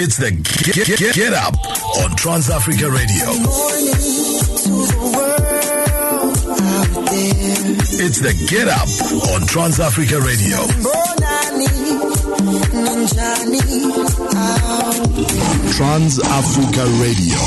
It's the Get, get, get, Up on Trans Africa Radio. It's the Get Up on Trans Africa Radio. Trans Africa Radio.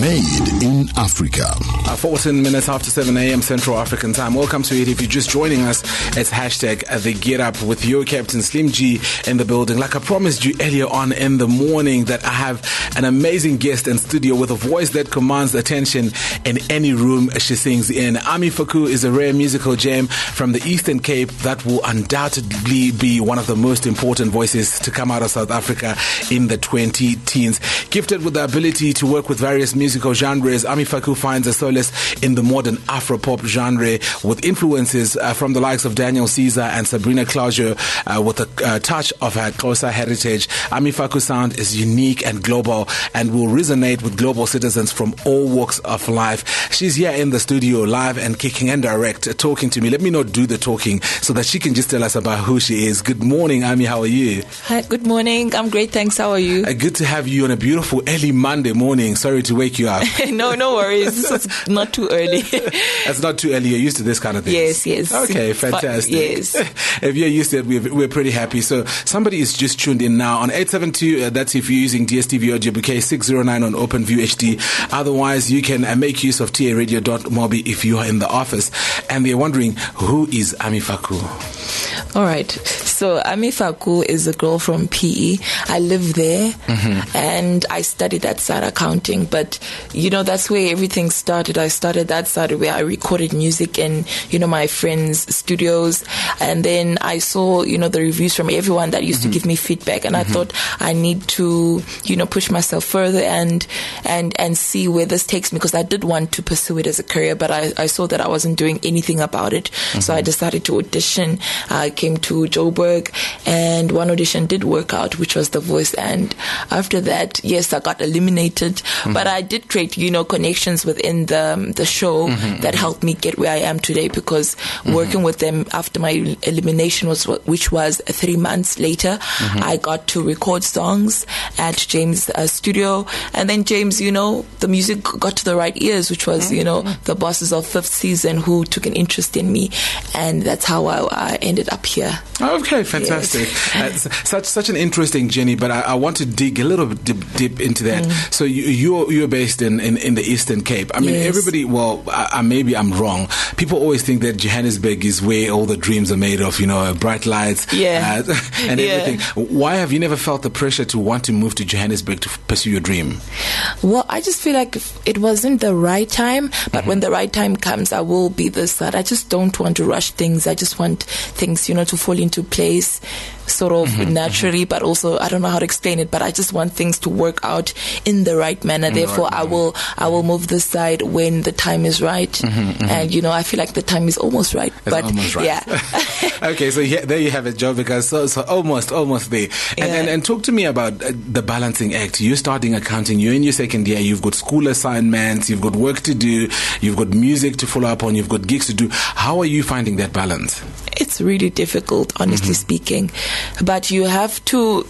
Made in Africa. Uh, 14 minutes after 7 a.m. Central African time. Welcome to it. If you're just joining us, it's hashtag the Get Up with your captain Slim G in the building. Like I promised you earlier on in the morning that I have an amazing guest in studio with a voice that commands attention in any room she sings in. Ami Faku is a rare musical gem from the Eastern Cape that will undoubtedly be one of the most important voices to come out of South Africa in the 20 teens. Gifted with the ability to work with various musical genres, Ami Faku finds a solace in the modern Afropop genre with influences uh, from the likes of Daniel Caesar and Sabrina Claudio uh, with a uh, touch of her Xhosa heritage. Ami Faku sound is unique and global and will resonate with global citizens from all walks of life. She's here in the studio live and kicking and direct, talking to me. Let me not do the talking so that she can just tell us about who she is. Good morning, Ami. How are you? Hi, good morning. I'm great, thanks. How are you? Uh, good to have you on a beautiful early Monday morning. Sorry to wake you up. no, no worries. It's not too early. it's not too early. You're used to this kind of thing. Yes, yes. Okay, fantastic. yes. if you're used to it, we're, we're pretty happy. So somebody is just tuned in now on 872. Uh, that's if you're using DSTV or JBK 609 on OpenView HD. Otherwise, you can uh, make use of taradio.mobi if you are in the office. And they're wondering, who is Ami Faku? All right. So Ami Is a girl from PE. I live there mm-hmm. and I studied that side accounting. But, you know, that's where everything started. I started that side where I recorded music in, you know, my friends' studios. And then I saw, you know, the reviews from everyone that used mm-hmm. to give me feedback. And mm-hmm. I thought I need to, you know, push myself further and, and, and see where this takes me because I did want to pursue it as a career, but I, I saw that I wasn't doing anything about it. So I decided to audition. I came to Joburg and one audition did work out, which was The Voice. And after that, yes, I got eliminated, mm-hmm. but I did create, you know, connections within the, the show mm-hmm. that helped me get where I am today because mm-hmm. working with them after my elimination was, which was three months later, I got to record songs at James' uh, studio. And then James, you know, the music got to the right ears, which was, you know, the bosses of fifth season who took an interest in me. And that's how I, I ended up here. Okay, fantastic. Yes. Uh, such such an interesting journey, but I, I, want to dig a little bit deep, deep into that. Mm. So you, you're you're based in, in, in, the Eastern Cape. I mean, yes. everybody. Well, I, I, maybe I'm wrong. People always think that Johannesburg is where all the dreams are made of. You know, bright lights, yeah, uh, and yeah. everything. Why have you never felt the pressure to want to move to Johannesburg to pursue your dream? Well, I just feel like it wasn't the right time. But mm-hmm. when the right time comes, I will be this. That I just don't want to rush things. I just want things, you know, to fall into place sort of mm-hmm, naturally, mm-hmm. but also I don't know how to explain it, but I just want things to work out in the right manner. In Therefore, right I will I will move this side when the time is right, mm-hmm, mm-hmm. and you know I feel like the time is almost right. It's but almost right. yeah. okay, so yeah, there you have it, Joe. Because so, so almost almost there. And, yeah. and, and talk to me about uh, the balancing act. You're starting accounting. You're in your second year. You've got school assignments. You've got work to do. You've got music to follow up on. You've got gigs to do. How are you finding that balance? It's really difficult, honestly mm-hmm. speaking. But you have to,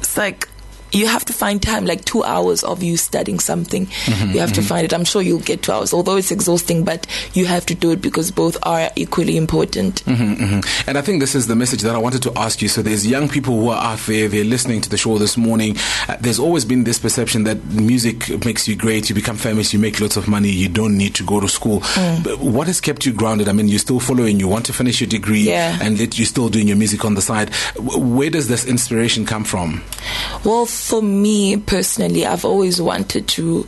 it's like, you have to find time, like two hours of you studying something. Mm-hmm, you have mm-hmm. to find it. I'm sure you'll get two hours, although it's exhausting, but you have to do it because both are equally important. Mm-hmm, mm-hmm. and I think this is the message that I wanted to ask you. So there's young people who are out there, they're listening to the show this morning. Uh, there's always been this perception that music makes you great, you become famous, you make lots of money, you don't need to go to school. Mm. what has kept you grounded? I mean, you're still following, you want to finish your degree, yeah. and you're still doing your music on the side. Where does this inspiration come from? Well, for me personally, I've always wanted to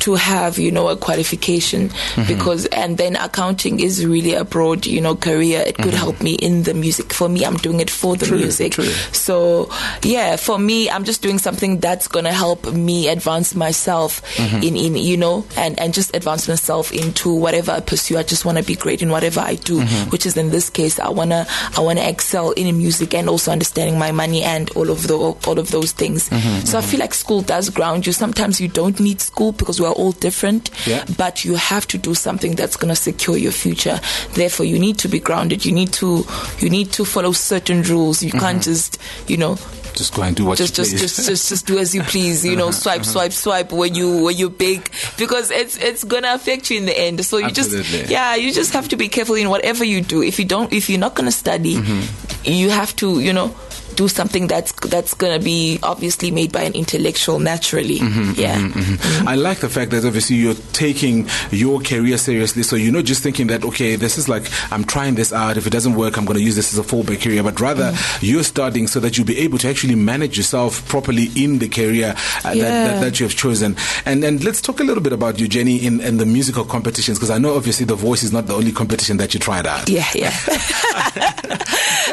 to have you know a qualification mm-hmm. because and then accounting is really a broad you know career it could mm-hmm. help me in the music for me i'm doing it for the true, music true. so yeah for me i'm just doing something that's going to help me advance myself mm-hmm. in in you know and and just advance myself into whatever i pursue i just want to be great in whatever i do mm-hmm. which is in this case i want to i want to excel in music and also understanding my money and all of the all of those things mm-hmm. so i feel like school does ground you sometimes you don't need school because we're are all different, yeah. but you have to do something that's going to secure your future. Therefore, you need to be grounded. You need to you need to follow certain rules. You mm-hmm. can't just you know just go and do what just you just, please. just just just do as you please you know uh-huh, swipe uh-huh. swipe swipe when you when you big because it's it's gonna affect you in the end so you Absolutely. just yeah you just have to be careful in whatever you do if you don't if you're not gonna study mm-hmm. you have to you know do something that's that's gonna be obviously made by an intellectual naturally mm-hmm, mm-hmm, yeah mm-hmm, mm-hmm. I like the fact that obviously you're taking your career seriously. So you're not just thinking that, okay, this is like, I'm trying this out. If it doesn't work, I'm going to use this as a fallback career. But rather, you're studying so that you'll be able to actually manage yourself properly in the career uh, that, Yeah. that, that you have chosen. And and let's talk a little bit about you, Jenny, in, in the musical competitions, because I know obviously the voice is not the only competition that you tried out. yeah yeah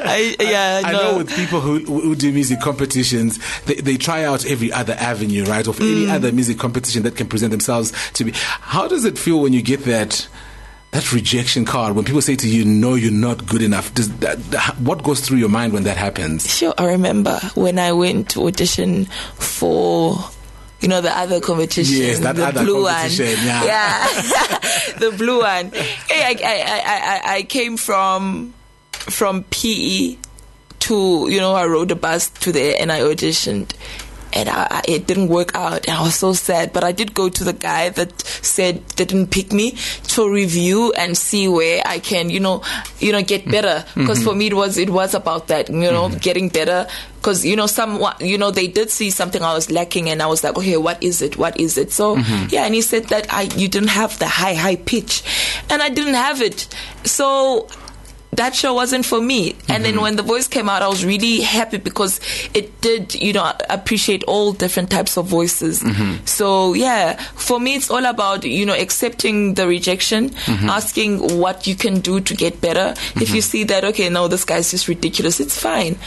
I, yeah I no. know with people who, who do music competitions, they, they try out every other avenue, right, of any mm. other music competition that can present themselves to be. How does it feel when you get that? That rejection card when people say to you, "No, you're not good enough." Does that, what goes through your mind when that happens? Sure, I remember when I went to audition for. You know the other competition, Yes, that the other blue competition, one. yeah. the blue one. Hey, I, I, I, I, I came from from PE to you know I rode a bus to there and I auditioned. And I, it didn't work out, and I was so sad. But I did go to the guy that said they didn't pick me to review and see where I can, you know, you know, get better. Mm-hmm. Because for mm-hmm. me, it was it was about that, you know, mm-hmm. getting better. Because you know, some you know, they did see something I was lacking, and I was like, okay, what is it? What is it? So yeah, and he said that I you didn't have the high high pitch, and I didn't have it. So that show wasn't for me. And then mm-hmm. when the voice came out, I was really happy because it did, you know, appreciate all different types of voices. Mm-hmm. So yeah, for me, it's all about, you know, accepting the rejection, mm-hmm. asking what you can do to get better. If you see that, okay, no, this guy's just ridiculous, it's fine.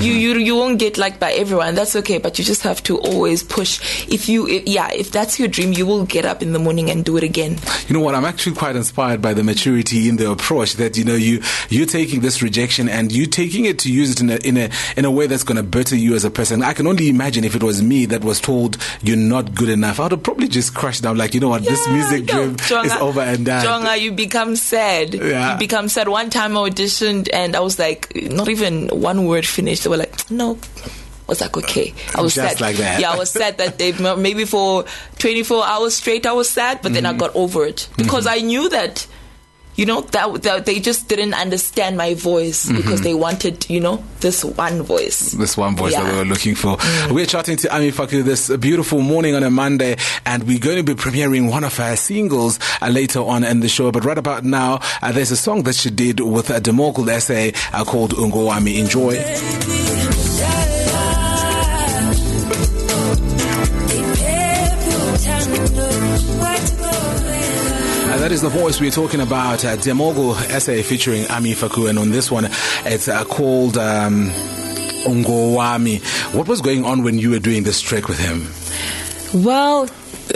You, you, you won't get liked by everyone. That's okay. But you just have to always push. If you, if, yeah, if that's your dream, you will get up in the morning and do it again. You know what? I'm actually quite inspired by the maturity in the approach that you know you, you you're taking this rejection and you taking it to use it in a in a in a way that's going to better you as a person. I can only imagine if it was me that was told you're not good enough, I'd have probably just crushed down like you know what, this music dream is over and done. Jonga, you become sad. Yeah. You become sad. One time I auditioned and I was like, not even one word finished. They were like, no. I was like, okay. I was Just sad. like that. Yeah, I was sad that they maybe for 24 hours straight I was sad, but then Mm-hmm. I got over it because I knew that. You know that, that they just didn't understand my voice Mm-hmm. because they wanted, you know, this one voice. this one voice that we were looking for. We're chatting to Ami Faku this beautiful morning on a Monday, and we're going to be premiering one of her singles uh, later on in the show. But right about now, uh, there's a song that she did with a DeMogul SA uh, called Ungowami. Enjoy. That is the voice we're talking about. Uh, DeMogul SA featuring Ami Faku, and on this one, it's uh, called um, Ungowami. What was going on when you were doing this track with him? Well,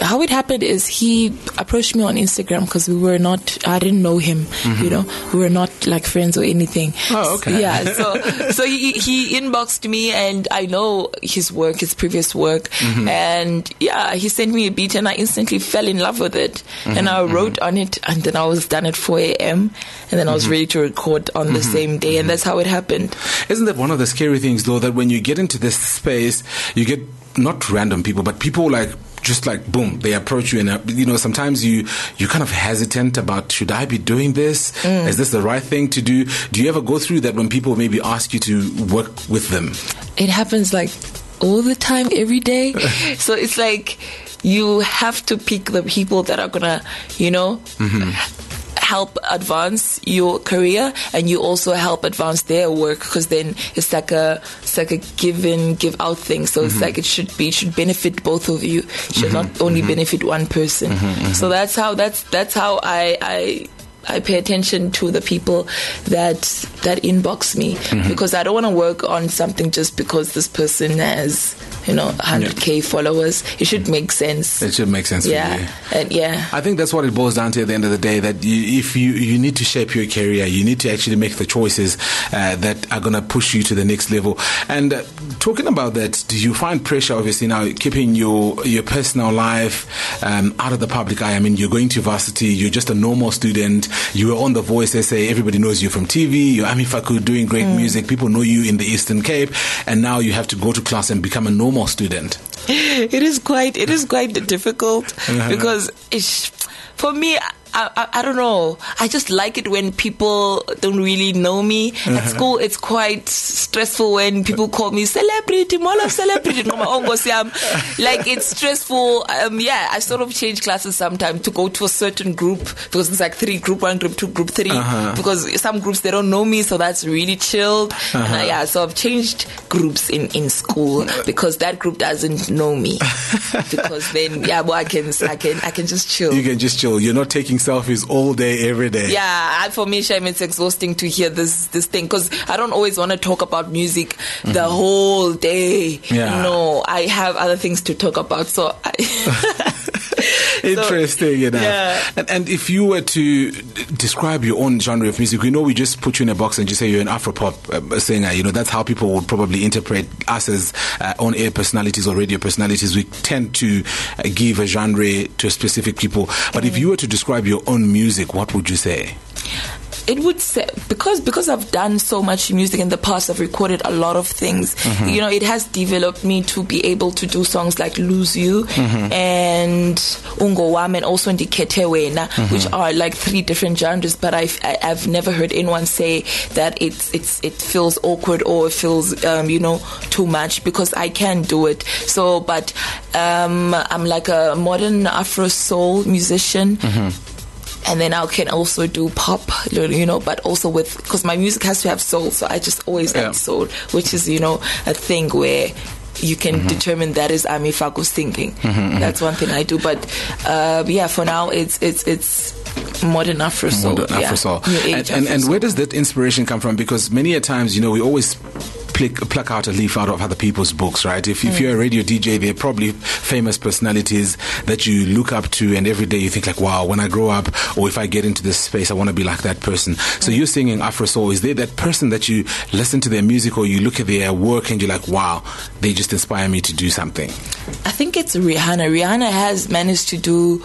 how it happened is he approached me on Instagram because we were not, I didn't know him, you know, we were not like friends or anything. Mm-hmm. Oh, okay. Yeah, so so he, he inboxed me and I know his work, his previous work, Mm-hmm. and yeah, he sent me a beat and I instantly fell in love with it. Mm-hmm, And I wrote on it and then I was done at 4 a.m. and then I Mm-hmm. was ready to record on the same day and that's how it happened. Isn't that one of the scary things, though, that when you get into this space, you get not random people, but people like just like boom, they approach you, and uh, you know sometimes you you kind of hesitant about should I be doing this? Is this the right thing to do? Do you ever go through that when people maybe ask you to work with them? it happens like all the time every day so it's like you have to pick the people that are gonna you know help advance your career and you also help advance their work because then it's like a it's like a give in give out thing. So it's mm-hmm. like it should be it should benefit both of you. It should mm-hmm. not only mm-hmm. benefit one person. So that's how that's that's how i i I pay attention to the people that that inbox me. Because I don't want to work on something just because this person has you know, 100k followers. It should make sense. It should make sense yeah, for you. and yeah. I think that's what it boils down to at the end of the day. That you, if you you need to shape your career, you need to actually make the choices uh, that are going to push you to the next level. And uh, talking about that, do you find pressure, obviously, now keeping your your personal life um, out of the public eye? I mean, you're going to varsity, you're just a normal student, you are on The Voice. They say everybody knows you from TV. You're Ami Faku doing great Mm. music. People know you in the Eastern Cape, and now you have to go to class and become a normal student. it is quite it is quite difficult Uh-huh. because for me I, I, I don't know. I just like it when people don't really know me. Uh-huh. At school, it's quite stressful when people call me celebrity, molo celebrity. No, my own Like, it's stressful. Um, yeah, I sort of change classes sometimes to go to a certain group because it's like three group one, group two, group 3 Uh-huh. Because some groups, they don't know me, so that's really chilled. And, uh, yeah, so I've changed groups in, in school because that group doesn't know me. because then, yeah, well, I can, I can, I can just chill. You can just chill. You're not taking selfies all day, every day. Yeah, I- for me, Shem, it's exhausting to hear this this thing because I don't always want to talk about music the whole day. Mm-hmm. Yeah. No, I have other things to talk about. So, I Interesting enough. yeah. And, and if you were to describe your own genre of music, we know we just put you in a box and just say you're an Afropop uh, singer. You know, that's how people would probably interpret us as uh, on-air personalities or radio personalities. We tend to uh, give a genre to specific people. But if you were to describe your own music, what would you say? It would say because because I've done so much music in the past. I've recorded a lot of things. You know, it has developed me to be able to do songs like "Lose You" and "Ungo Wam" and also "Ndikhethe Wena," which are like three different genres. But I've I- I've never heard anyone say that it's it's it feels awkward or it feels um, you know too much because I can do it. So, but um, I'm like a modern Afro soul musician and then I can also do pop, you know, but also with because my music has to have soul, so I just always Yeah. add soul, which is you know a thing where you can Mm-hmm. determine that is Ami Faku's thinking. That's one thing I do, but uh, yeah, for now it's it's it's modern Afro soul, Modern yeah. Afro soul. And, and, and where does that inspiration come from? Because many a times, you know, we always pluck, pluck out a leaf out of other people's books, right? If, if mm. you're a radio DJ, there are probably famous personalities that you look up to, and every day you think like, wow, when I grow up, or if I get into this space, I want to be like that person. So mm. you're singing Afro soul. Is there that person that you listen to their music, or you look at their work, and you're like, wow, they just inspire me to do something? I think it's Rihanna. Rihanna has managed to do.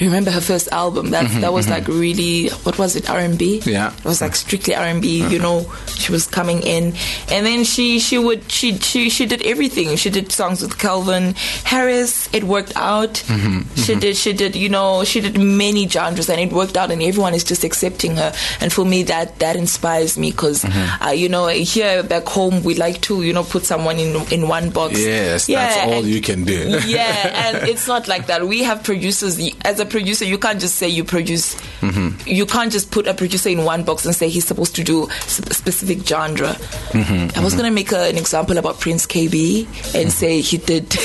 Remember her first album? That that was like really what was it? R and B. Mm-hmm, Yeah. it was like strictly R and B. You know, she was coming in, and then she she would she she she did everything. She did songs with Calvin Harris. It worked out. Mm-hmm, She did she did you know she did many genres, and it worked out. And everyone is just accepting her. And for me, that that inspires me because Mm-hmm. uh, you know here back home we like to you know put someone in in one box. Yes, Yeah, that's all and- you can do. yeah, and it's not like that. We have producers. As a producer, you can't just say you produce. Mm-hmm. You can't just put a producer in one box and say he's supposed to do sp- specific genre. Mm-hmm, I was gonna make a, an example about Prince Kaybee and say he did.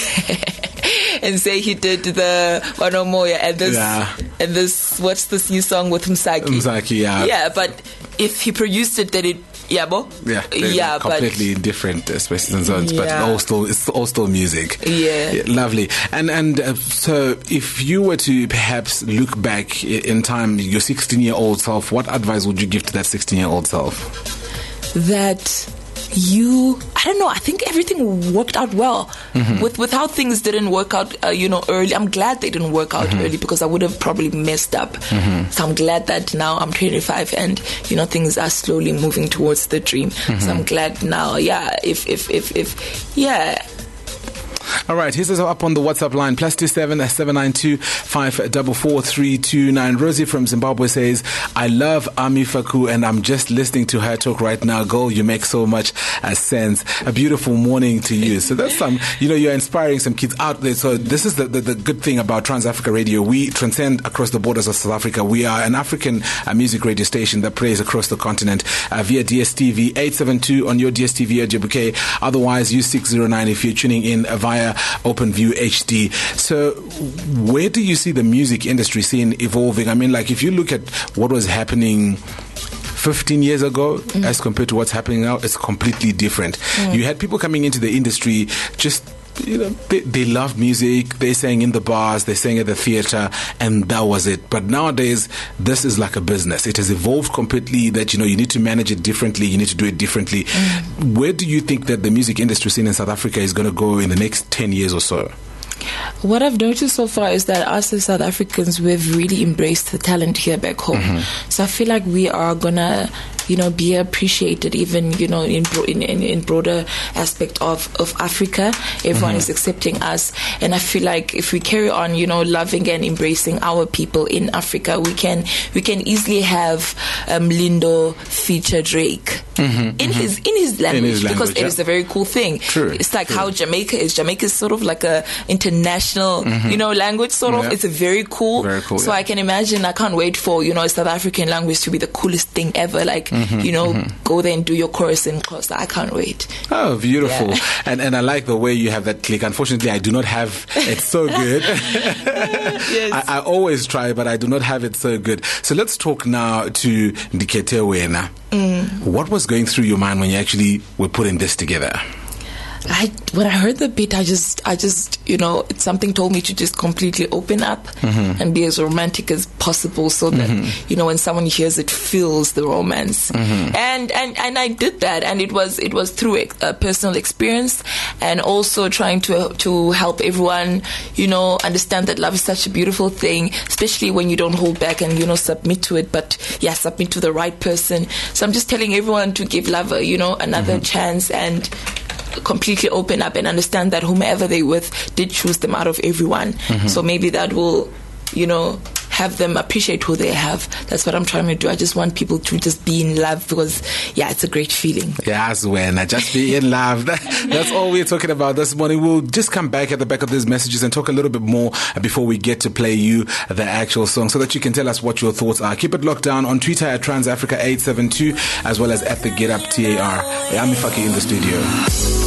And say he did the Wanomoya and this Yeah. and this what's this new song with Msaki? Msaki, yeah. Yeah, but if he produced it, then it yeah, bo? Yeah, they're but completely different uh, spaces and zones, but Yeah. all still it's all still music. Yeah. lovely. And and uh, so, if you were to perhaps look back in time, your 16 year old self, what advice would you give to that 16 year old self? that you I don't know I think everything worked out well Mm-hmm. with with how things didn't work out uh, you know early I'm glad they didn't work out Mm-hmm. early because I would have probably messed up so I'm glad that now I'm 25 and you know things are slowly moving towards the dream Mm-hmm. so I'm glad now yeah if if if if yeah All right, here's us up on the WhatsApp line plus two seven seven nine two five double four three two nine. Rosie from Zimbabwe says, "I love Ami Faku, and I'm just listening to her talk right now. Girl, you make so much uh, sense. A beautiful morning to you." So that's some, you know, you're inspiring some kids out there. So this is the the, the good thing about Trans Africa Radio. We transcend across the borders of South Africa. We are an African uh, music radio station that plays across the continent uh, via DSTV 872 on your DSTV at JBK. Otherwise, use 609 if you're tuning in via OpenView HD. So, where do you see the music industry scene evolving? I mean, like if you look at what was happening 15 years ago mm. as compared to what's happening now, it's completely different. Mm. You had people coming into the industry just you know, they, they love music. They sang in the bars, they sang at the theater, and that was it. But nowadays, this is like a business. It has evolved completely. That you know, you need to manage it differently. You need to do it differently. Mm. Where do you think that the music industry scene in South Africa is going to go in the next ten years or so? What I've noticed so far is that us as South Africans, we've really embraced the talent here back home. Mm-hmm. So I feel like we are gonna you know, be appreciated even, you know, in, in, in broader aspect of, of Africa. Everyone mm-hmm. is accepting us. And I feel like if we carry on, you know, loving and embracing our people in Africa, we can, we can easily have um, Lindo feature Drake. Mm-hmm, in mm-hmm. his in his language, in his language because yeah. it is a very cool thing. True, it's like true. how Jamaica is. Jamaica is sort of like a international, mm-hmm. you know, language. Sort of. It's a very cool. Very cool. So yeah. I can imagine. I can't wait for you know South African language to be the coolest thing ever. Like mm-hmm, you know, mm-hmm. go there and do your chorus in Xhosa. I can't wait. Oh, beautiful. Yeah. And and I like the way you have that click. Unfortunately, I do not have it so good. yes. I, I, always try, but I do not have it so good. So let's talk now to Ndikhethe Wena. Mm. What was going through your mind when you actually were putting this together? I when I heard the beat, I just I just you know something told me to just completely open up mm-hmm. and be as romantic as possible, so that mm-hmm. you know when someone hears it, feels the romance. Mm-hmm. And and and I did that, and it was it was through a personal experience, and also trying to to help everyone you know understand that love is such a beautiful thing, especially when you don't hold back and you know submit to it, but yeah, submit to the right person. So I'm just telling everyone to give love a you know another mm-hmm. chance and completely open up and understand that whomever they with did choose them out of everyone. Mm-hmm. So maybe that will, you know, have them appreciate who they have. That's what I'm trying to do. I just want people to just be in love because, yeah, it's a great feeling. Yes, when I just be in love. that's all we're talking about this morning. We'll just come back at the back of these messages and talk a little bit more before we get to play you the actual song so that you can tell us what your thoughts are. Keep it locked down on Twitter at TransAfrica872 as well as at the Get Up TAR. Ami Faku in the studio.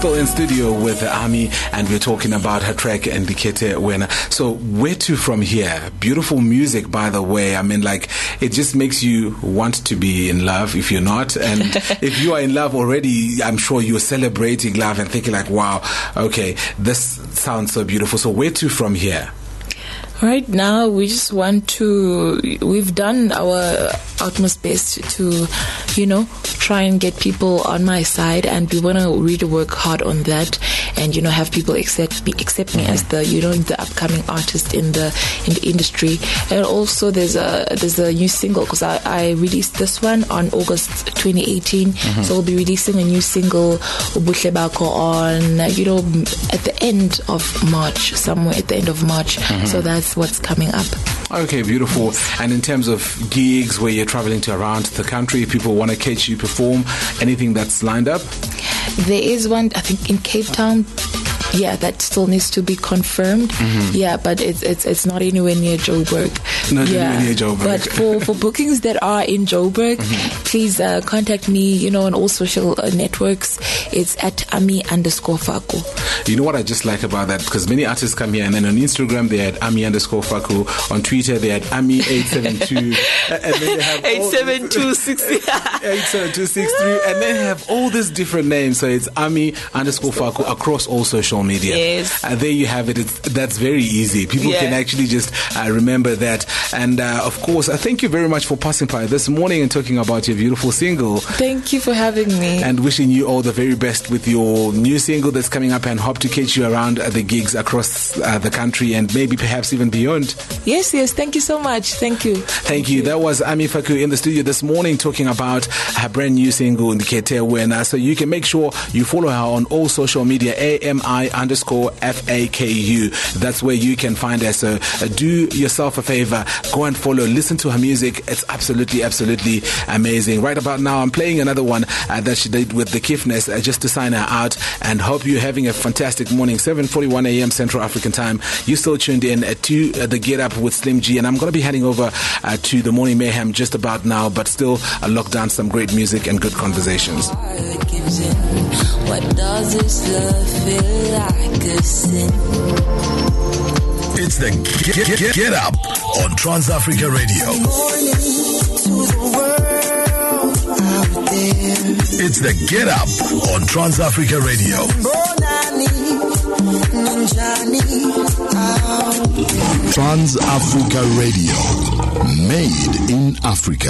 Still in studio with Ami and we're talking about her track and Ndikhethe Wena. So where to from here? Beautiful music, by the way. I mean, like, it just makes you want to be in love if you're not. And if you are in love already, I'm sure you're celebrating love and thinking like, wow, okay, this sounds so beautiful. So where to from here? Right now, we just want to, we've done our utmost best to, you know, try and get people on my side, and we want to really work hard on that, and you know, have people accept me, accept me as the, you know, the upcoming artist in the in the industry. And also, there's a there's a new single because I, I released this one on August 2018, mm-hmm. so we'll be releasing a new single, Ubuhle Bakho, on you know at the end of March, somewhere at the end of March. Mm-hmm. So that's what's coming up. Okay, beautiful. And in terms of gigs where you're traveling to around the country, people want to catch you perform, anything that's lined up? There is one, I think, in Cape Town yeah, that still needs to be confirmed. Mm-hmm. Yeah, but it's it's it's not anywhere near Joburg. Not yeah. anywhere near Joburg. But for, for bookings that are in Joburg, mm-hmm. please uh, contact me. You know, on all social uh, networks. It's at Ami underscore Faku. You know what I just like about that because many artists come here and then on Instagram they had Ami underscore Faku. On Twitter they had Ami eight seven two, and then they have eight seven two six eight seven two six three, and then have all these different names. So it's Ami underscore Faku across all social social media. Yes. Uh, there you have it. It's, that's very easy. People yeah. can actually just uh, remember that. And uh, of course, I thank you very much for passing by this morning and talking about your beautiful single. Thank you for having me. And wishing you all the very best with your new single that's coming up and hope to catch you around the gigs across uh, the country and maybe perhaps even beyond. Yes, yes. Thank you so much. Thank you. Thank, thank you. you. That was Ami Faku in the studio this morning talking about her brand new single, Ndikhethe Wena. So you can make sure you follow her on all social media, AMI underscore FAKU. That's where you can find her. So uh, do yourself a favor, go and follow, listen to her music. It's absolutely, absolutely amazing. Right about now, I'm playing another one uh, that she did with the Kiffness uh, just to sign her out and hope you're having a fantastic morning. 7.41 a.m. Central African time. You still tuned in uh, to uh, the Get Up with Slim G and I'm going to be heading over uh, to the Morning Mayhem just about now, but still uh, lock down some great music and good conversations. What does this love feel like It's the Get, Get, Get, Get Up on Trans Africa Radio. It's the Get Up on Trans Africa Radio. Trans Africa Radio. Made in Africa.